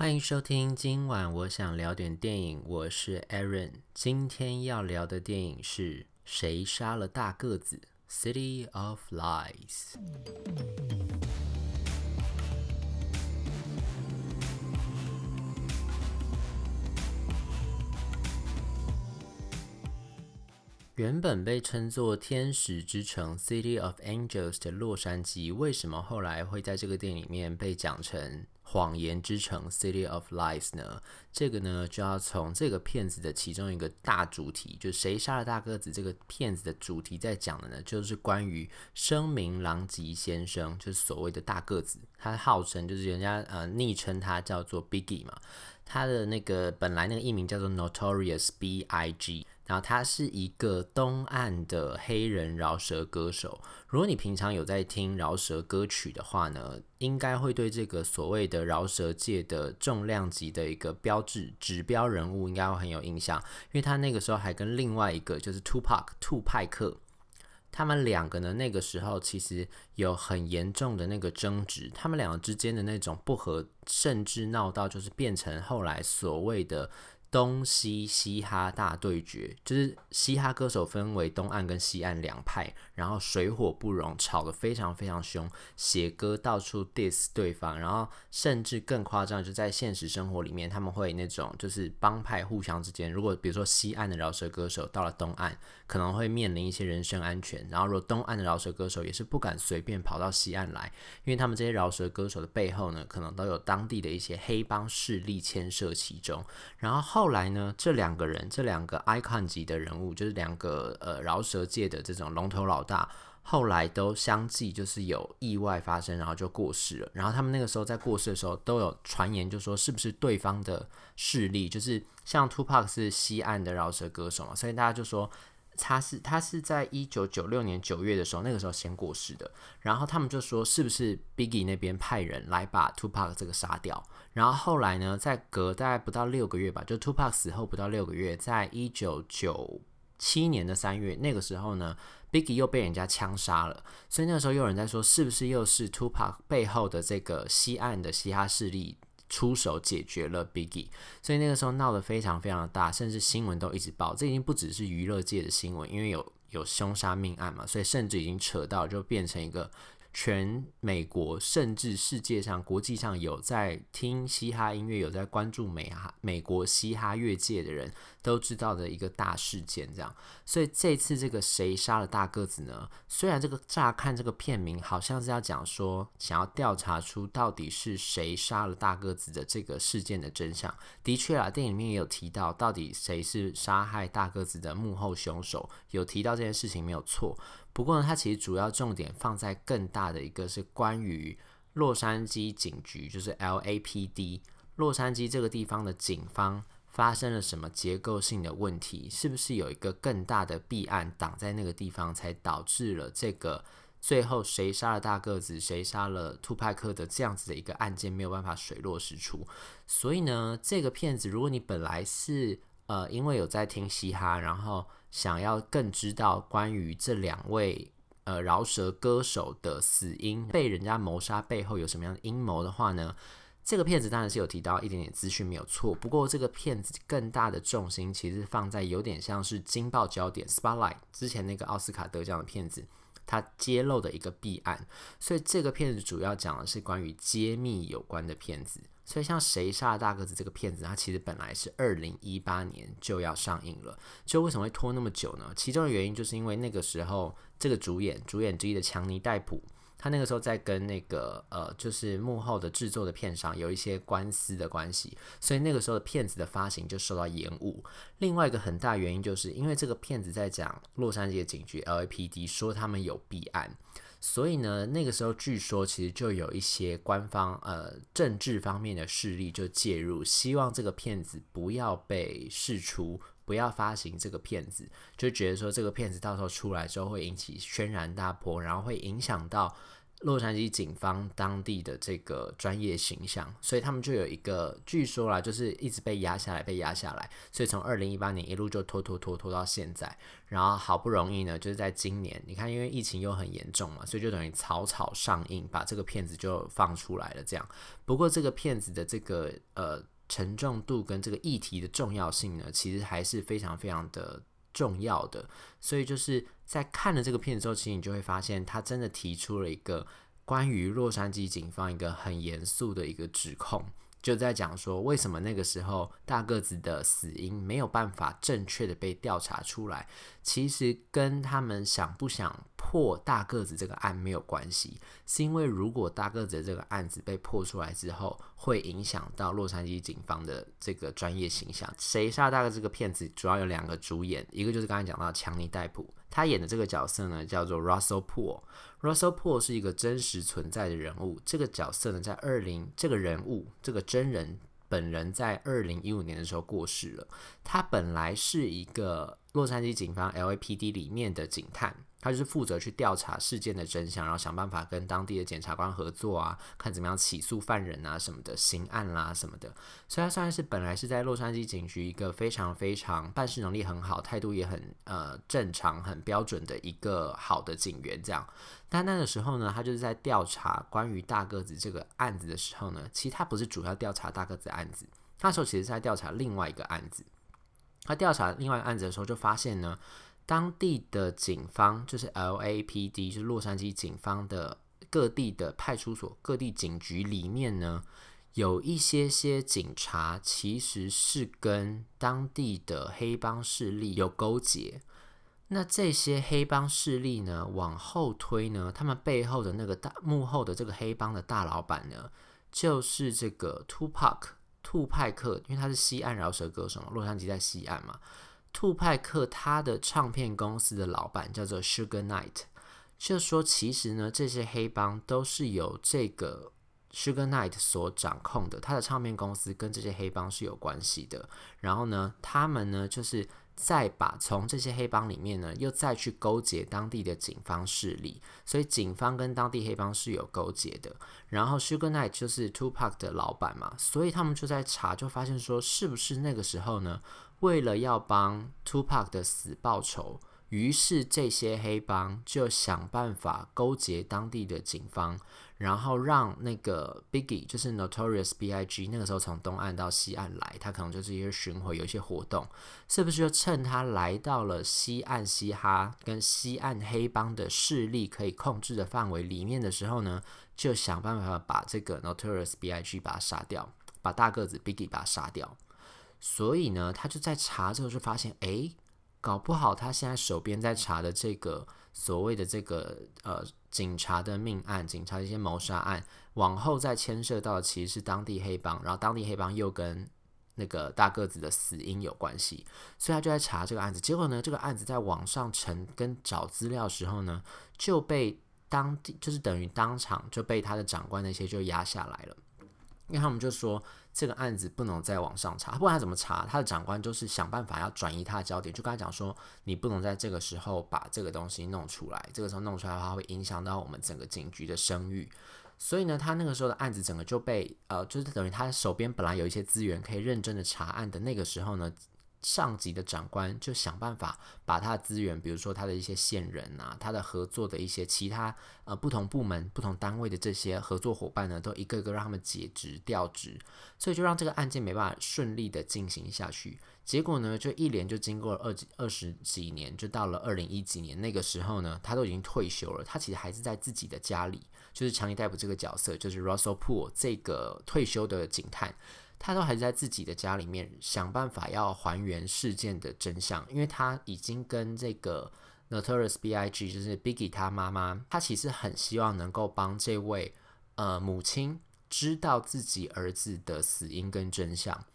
欢迎收听，今晚我想聊点电影，我是 Aaron。今天要聊的电影是谁杀了大个子？City of Lies。原本被称作天使之城 （City of Angels） 的洛杉矶，为什么后来会在这个电影里面被讲成谎言之城 （City of Lies） 呢？这个呢，就要从这个片子的其中一个大主题，就是谁杀了大个子这个片子的主题在讲的呢，就是关于声名狼藉先生，就是所谓的大个子，他号称就是人家呃昵称他叫做 Biggie 嘛，他的那个本来那个艺名叫做 Notorious B.I.G。然后他是一个东岸的黑人饶舌歌手。如果你平常有在听饶舌歌曲的话呢，应该会对这个所谓的饶舌界的重量级的一个标志指标人物应该会很有印象，因为他那个时候还跟另外一个就是 Tupac 兔派克，他们两个呢那个时候其实有很严重的那个争执，他们两个之间的那种不和，甚至闹到就是变成后来所谓的。东西嘻哈大对决，就是嘻哈歌手分为东岸跟西岸两派，然后水火不容，吵得非常非常凶，写歌到处 diss 对方，然后甚至更夸张，就在现实生活里面，他们会那种就是帮派互相之间，如果比如说西岸的饶舌歌手到了东岸，可能会面临一些人身安全，然后如果东岸的饶舌歌手也是不敢随便跑到西岸来，因为他们这些饶舌歌手的背后呢，可能都有当地的一些黑帮势力牵涉其中，然后后。后来呢，这两个人，这两个 icon 级的人物，就是两个呃饶舌界的这种龙头老大，后来都相继就是有意外发生，然后就过世了。然后他们那个时候在过世的时候，都有传言，就说是不是对方的势力，就是像 Tupac 是西岸的饶舌歌手嘛，所以大家就说。他是他是在一九九六年九月的时候，那个时候先过世的。然后他们就说，是不是 Biggie 那边派人来把 Tupac 这个杀掉？然后后来呢，在隔大概不到六个月吧，就 Tupac 死后不到六个月，在一九九七年的三月，那个时候呢，Biggie 又被人家枪杀了。所以那个时候又有人在说，是不是又是 Tupac 背后的这个西岸的嘻哈势力？出手解决了 Biggie，所以那个时候闹得非常非常的大，甚至新闻都一直报。这已经不只是娱乐界的新闻，因为有有凶杀命案嘛，所以甚至已经扯到就变成一个。全美国甚至世界上国际上有在听嘻哈音乐、有在关注美哈美国嘻哈乐界的人都知道的一个大事件，这样。所以这次这个谁杀了大个子呢？虽然这个乍看这个片名好像是要讲说想要调查出到底是谁杀了大个子的这个事件的真相。的确啊，电影里面也有提到到底谁是杀害大个子的幕后凶手，有提到这件事情没有错。不过呢，它其实主要重点放在更大的一个是关于洛杉矶警局，就是 LAPD，洛杉矶这个地方的警方发生了什么结构性的问题？是不是有一个更大的弊案挡在那个地方，才导致了这个最后谁杀了大个子，谁杀了兔派克的这样子的一个案件没有办法水落石出？所以呢，这个片子如果你本来是呃，因为有在听嘻哈，然后想要更知道关于这两位呃饶舌歌手的死因，被人家谋杀背后有什么样的阴谋的话呢，这个片子当然是有提到一点点资讯没有错。不过这个片子更大的重心其实放在有点像是惊爆焦点 （Spotlight） 之前那个奥斯卡得奖的片子，它揭露的一个弊案。所以这个片子主要讲的是关于揭秘有关的片子。所以，像《谁杀了大个子》这个片子，它其实本来是二零一八年就要上映了，就为什么会拖那么久呢？其中的原因就是因为那个时候，这个主演主演之一的强尼戴普，他那个时候在跟那个呃，就是幕后的制作的片商有一些官司的关系，所以那个时候的片子的发行就受到延误。另外一个很大原因，就是因为这个片子在讲洛杉矶的警局 LAPD 说他们有弊案。所以呢，那个时候据说其实就有一些官方呃政治方面的势力就介入，希望这个骗子不要被释出，不要发行这个片子，就觉得说这个片子到时候出来之后会引起轩然大波，然后会影响到洛杉矶警方当地的这个专业形象，所以他们就有一个，据说啦，就是一直被压下来，被压下来，所以从二零一八年一路就拖拖拖拖到现在，然后好不容易呢，就是在今年，你看因为疫情又很严重嘛，所以就等于草草上映，把这个片子就放出来了。这样，不过这个片子的这个呃沉重度跟这个议题的重要性呢，其实还是非常非常的重要的，所以就是。在看了这个片子之后，其实你就会发现，他真的提出了一个关于洛杉矶警方一个很严肃的一个指控，就在讲说，为什么那个时候大个子的死因没有办法正确的被调查出来，其实跟他们想不想破大个子这个案没有关系，是因为如果大个子这个案子被破出来之后，会影响到洛杉矶警方的这个专业形象。谁杀大个子这个片子主要有两个主演，一个就是刚才讲到强尼戴普。他演的这个角色呢，叫做 Russell Poole。Russell Poole 是一个真实存在的人物。这个角色呢，在二零这个人物这个真人本人在二零一五年的时候过世了。他本来是一个洛杉矶警方 LAPD 里面的警探。他就是负责去调查事件的真相，然后想办法跟当地的检察官合作啊，看怎么样起诉犯人啊什么的，刑案啦什么的。所以他算是本来是在洛杉矶警局一个非常非常办事能力很好、态度也很呃正常、很标准的一个好的警员这样。但那个时候呢，他就是在调查关于大个子这个案子的时候呢，其实他不是主要调查大个子案子，那时候其实是在调查另外一个案子。他调查另外一个案子的时候，就发现呢。当地的警方就是 LAPD，就是洛杉矶警方的各地的派出所、各地警局里面呢，有一些些警察其实是跟当地的黑帮势力有勾结。那这些黑帮势力呢，往后推呢，他们背后的那个大幕后的这个黑帮的大老板呢，就是这个 Tupac 兔派克，因为他是西岸饶舌歌手嘛，洛杉矶在西岸嘛。兔派克他的唱片公司的老板叫做 Sugar Knight，就说其实呢，这些黑帮都是由这个 Sugar Knight 所掌控的，他的唱片公司跟这些黑帮是有关系的。然后呢，他们呢就是再把从这些黑帮里面呢，又再去勾结当地的警方势力，所以警方跟当地黑帮是有勾结的。然后 Sugar Night 就是 Tupac 的老板嘛，所以他们就在查，就发现说是不是那个时候呢？为了要帮 Tupac 的死报仇，于是这些黑帮就想办法勾结当地的警方，然后让那个 Biggie，就是 Notorious B.I.G. 那个时候从东岸到西岸来，他可能就是一些巡回，有一些活动，是不是就趁他来到了西岸嘻哈跟西岸黑帮的势力可以控制的范围里面的时候呢，就想办法把这个 Notorious B.I.G. 把他杀掉，把大个子 Biggie 把他杀掉。所以呢，他就在查之后就发现，诶，搞不好他现在手边在查的这个所谓的这个呃警察的命案，警察的一些谋杀案，往后再牵涉到的其实是当地黑帮，然后当地黑帮又跟那个大个子的死因有关系，所以他就在查这个案子。结果呢，这个案子在网上查跟找资料的时候呢，就被当地就是等于当场就被他的长官那些就压下来了，因为他们就说。这个案子不能再往上查，不管他怎么查，他的长官就是想办法要转移他的焦点，就跟他讲说，你不能在这个时候把这个东西弄出来，这个时候弄出来的话会影响到我们整个警局的声誉。所以呢，他那个时候的案子整个就被呃，就是等于他手边本来有一些资源可以认真的查案的那个时候呢。上级的长官就想办法把他的资源，比如说他的一些线人啊，他的合作的一些其他呃不同部门、不同单位的这些合作伙伴呢，都一个个让他们解职调职，所以就让这个案件没办法顺利的进行下去。结果呢，就一连就经过了二几二十几年，就到了二零一几年那个时候呢，他都已经退休了，他其实还是在自己的家里，就是强尼逮捕这个角色，就是 Russell Poole 这个退休的警探。他都还在自己的家里面想办法要还原事件的真相，因为他已经跟这个 Notorious B.I.G. 就是 Biggie 他妈妈，他其实很希望能够帮这位呃母亲知道自己儿子的死因跟真相，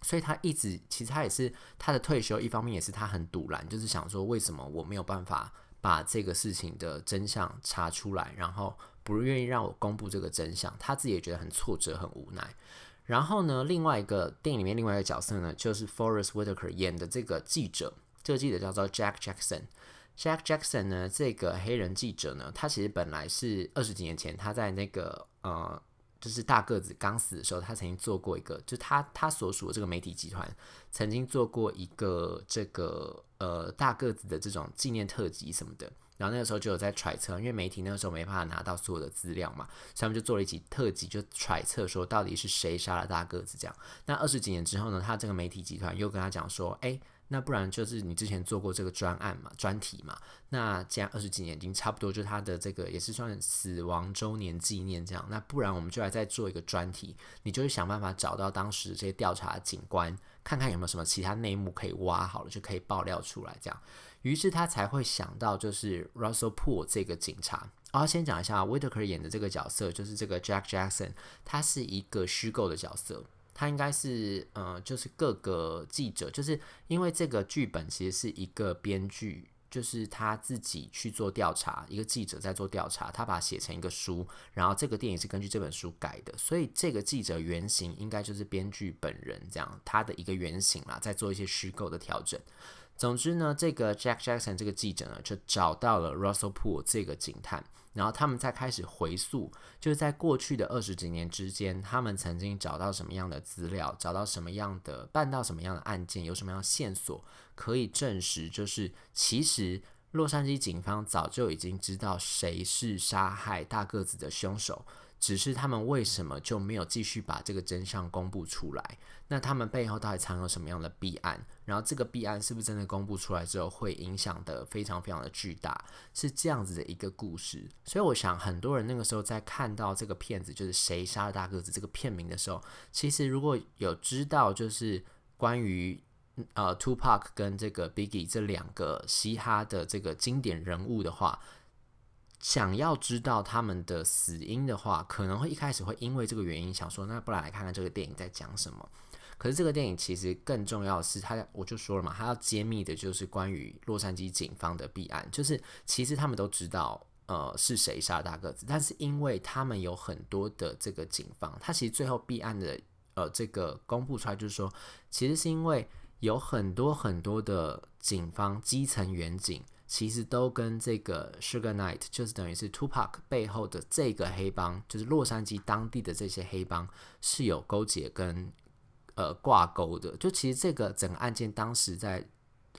所以他一直其实他也是他的退休，一方面也是他很赌烂，就是想说为什么我没有办法把这个事情的真相查出来，然后不愿意让我公布这个真相，他自己也觉得很挫折，很无奈。然后呢，另外一个电影里面另外一个角色呢，就是 Forest Whitaker 演的这个记者，这个记者叫做 Jack Jackson。Jack Jackson 呢，这个黑人记者呢，他其实本来是二十几年前他在那个呃。就是大个子刚死的时候，他曾经做过一个，就他他所属的这个媒体集团曾经做过一个这个呃大个子的这种纪念特辑什么的。然后那个时候就有在揣测，因为媒体那个时候没办法拿到所有的资料嘛，所以他们就做了一集特辑，就揣测说到底是谁杀了大个子这样。那二十几年之后呢，他这个媒体集团又跟他讲说，哎。那不然就是你之前做过这个专案嘛，专题嘛。那既然二十几年已经差不多，就他的这个也是算死亡周年纪念这样。那不然我们就来再做一个专题，你就是想办法找到当时这些调查警官，看看有没有什么其他内幕可以挖好了，就可以爆料出来这样。于是他才会想到就是 Russell Poole 这个警察。哦，先讲一下 Whitaker 演的这个角色，就是这个 Jack Jackson，他是一个虚构的角色。他应该是，呃，就是各个记者，就是因为这个剧本其实是一个编剧，就是他自己去做调查，一个记者在做调查，他把它写成一个书，然后这个电影是根据这本书改的，所以这个记者原型应该就是编剧本人这样，他的一个原型啦，在做一些虚构的调整。总之呢，这个 Jack Jackson 这个记者呢，就找到了 Russell Poole 这个警探。然后他们再开始回溯，就是在过去的二十几年之间，他们曾经找到什么样的资料，找到什么样的办到什么样的案件，有什么样的线索可以证实，就是其实洛杉矶警方早就已经知道谁是杀害大个子的凶手。只是他们为什么就没有继续把这个真相公布出来？那他们背后到底藏有什么样的弊案？然后这个弊案是不是真的公布出来之后会影响的非常非常的巨大？是这样子的一个故事。所以我想很多人那个时候在看到这个片子，就是谁杀了大个子这个片名的时候，其实如果有知道就是关于呃 Tupac 跟这个 Biggie 这两个嘻哈的这个经典人物的话。想要知道他们的死因的话，可能会一开始会因为这个原因想说，那不然来看看这个电影在讲什么。可是这个电影其实更重要的是，他我就说了嘛，他要揭秘的就是关于洛杉矶警方的弊案，就是其实他们都知道，呃，是谁杀大个子，但是因为他们有很多的这个警方，他其实最后弊案的呃这个公布出来，就是说，其实是因为有很多很多的警方基层员警。其实都跟这个 Sugar Night 就是等于是 Tupac 背后的这个黑帮，就是洛杉矶当地的这些黑帮是有勾结跟呃挂钩的。就其实这个整个案件当时在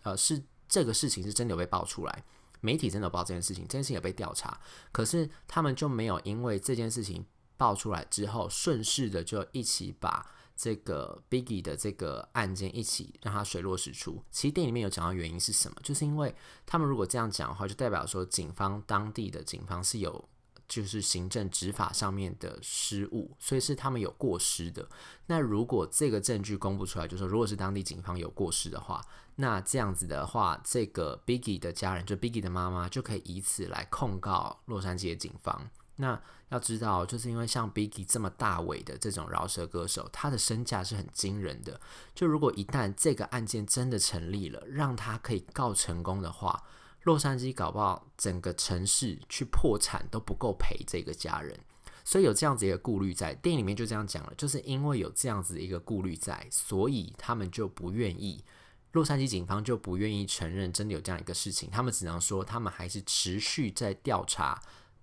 呃是这个事情是真的有被爆出来，媒体真的有报这件事情，这件事情有被调查，可是他们就没有因为这件事情爆出来之后，顺势的就一起把。这个 Biggie 的这个案件一起让它水落石出。其实电影里面有讲到原因是什么，就是因为他们如果这样讲的话，就代表说警方当地的警方是有就是行政执法上面的失误，所以是他们有过失的。那如果这个证据公布出来，就说如果是当地警方有过失的话，那这样子的话，这个 Biggie 的家人就 Biggie 的妈妈就可以以此来控告洛杉矶的警方。那要知道，就是因为像 Biggie 这么大尾的这种饶舌歌手，他的身价是很惊人的。就如果一旦这个案件真的成立了，让他可以告成功的话，洛杉矶搞不好整个城市去破产都不够赔这个家人。所以有这样子一个顾虑在，电影里面就这样讲了，就是因为有这样子一个顾虑在，所以他们就不愿意，洛杉矶警方就不愿意承认真的有这样一个事情，他们只能说他们还是持续在调查。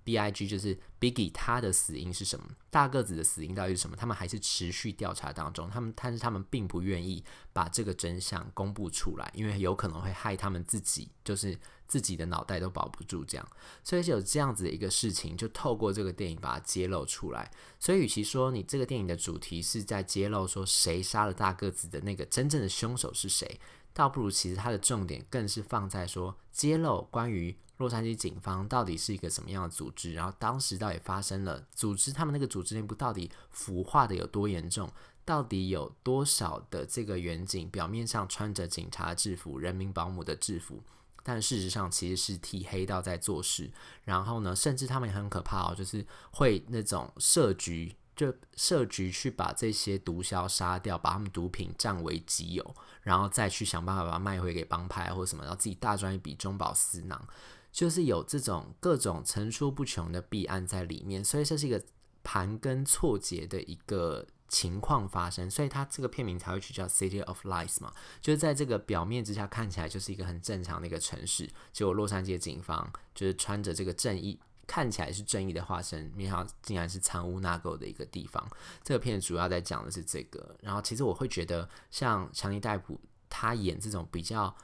B.I.G. 就是 Biggie，他的死因是什么？大个子的死因到底是什么？他们还是持续调查当中。他们，但是他们并不愿意把这个真相公布出来，因为有可能会害他们自己，就是自己的脑袋都保不住这样。所以是有这样子的一个事情，就透过这个电影把它揭露出来。所以，与其说你这个电影的主题是在揭露说谁杀了大个子的那个真正的凶手是谁，倒不如其实它的重点更是放在说揭露关于。洛杉矶警方到底是一个什么样的组织？然后当时到底发生了组织，他们那个组织内部到底腐化的有多严重？到底有多少的这个员警表面上穿着警察制服、人民保姆的制服，但事实上其实是替黑道在做事。然后呢，甚至他们也很可怕哦，就是会那种设局，就设局去把这些毒枭杀掉，把他们毒品占为己有，然后再去想办法把它卖回给帮派或者什么，然后自己大赚一笔中饱私囊。就是有这种各种层出不穷的弊案在里面，所以这是一个盘根错节的一个情况发生，所以它这个片名才会取叫 City of Lies 嘛，就是在这个表面之下看起来就是一个很正常的一个城市，结果洛杉矶警方就是穿着这个正义，看起来是正义的化身，没想到竟然是藏污纳垢的一个地方。这个片主要在讲的是这个，然后其实我会觉得像强尼戴普他演这种比较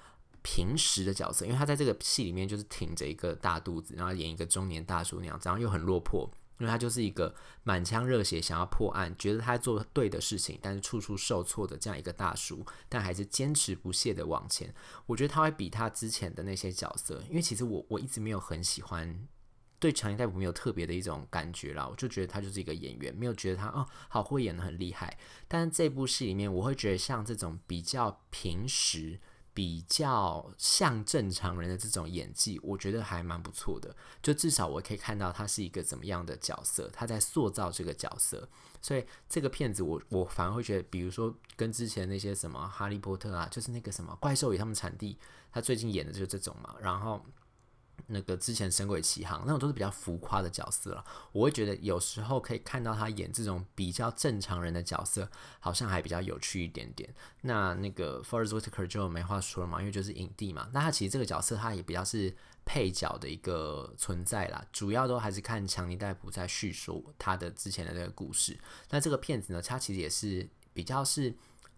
平时的角色，因为他在这个戏里面就是挺着一个大肚子，然后演一个中年大叔那样子，然后又很落魄。因为他就是一个满腔热血想要破案，觉得他做对的事情，但是处处受挫的这样一个大叔，但还是坚持不懈的往前。我觉得他会比他之前的那些角色，因为其实我我一直没有很喜欢，对强尼戴普没有特别的一种感觉啦，我就觉得他就是一个演员，没有觉得他哦好会演得很厉害。但是这部戏里面，我会觉得像这种比较平时。比较像正常人的这种演技，我觉得还蛮不错的。就至少我可以看到他是一个怎么样的角色，他在塑造这个角色。所以这个片子我，我我反而会觉得，比如说跟之前那些什么哈利波特啊，就是那个什么怪兽与他们产地，他最近演的就是这种嘛。然后。那个之前《神鬼奇航》那种都是比较浮夸的角色了，我会觉得有时候可以看到他演这种比较正常人的角色，好像还比较有趣一点点。那那个 Forest Whitaker 就没话说了嘛，因为就是影帝嘛。那他其实这个角色他也比较是配角的一个存在啦，主要都还是看强尼戴普在叙述他的之前的那个故事。那这个片子呢，他其实也是比较是。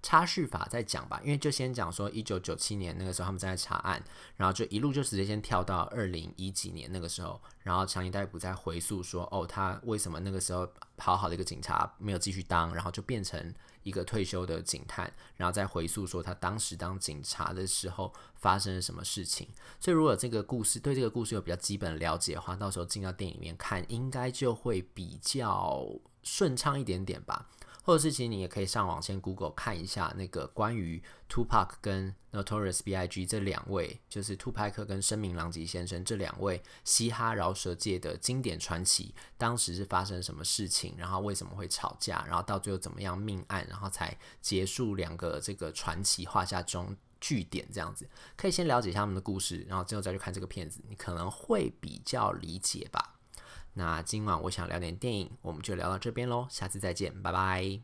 插叙法再讲吧，因为就先讲说一九九七年那个时候他们正在查案，然后就一路就直接先跳到二零一几年那个时候，然后强尼戴普再回溯说，哦，他为什么那个时候好好的一个警察没有继续当，然后就变成一个退休的警探，然后再回溯说他当时当警察的时候发生了什么事情。所以如果这个故事对这个故事有比较基本的了解的话，到时候进到电影里面看，应该就会比较顺畅一点点吧。或者是其实你也可以上网先 Google 看一下那个关于 Tupac 跟 Notorious B.I.G 这两位，就是 Tupac 跟声名狼藉先生这两位嘻哈饶舌界的经典传奇，当时是发生什么事情，然后为什么会吵架，然后到最后怎么样命案，然后才结束两个这个传奇画下中句点这样子，可以先了解一下他们的故事，然后之后再去看这个片子，你可能会比较理解吧。那今晚我想聊点电影，我们就聊到这边喽，下次再见，拜拜。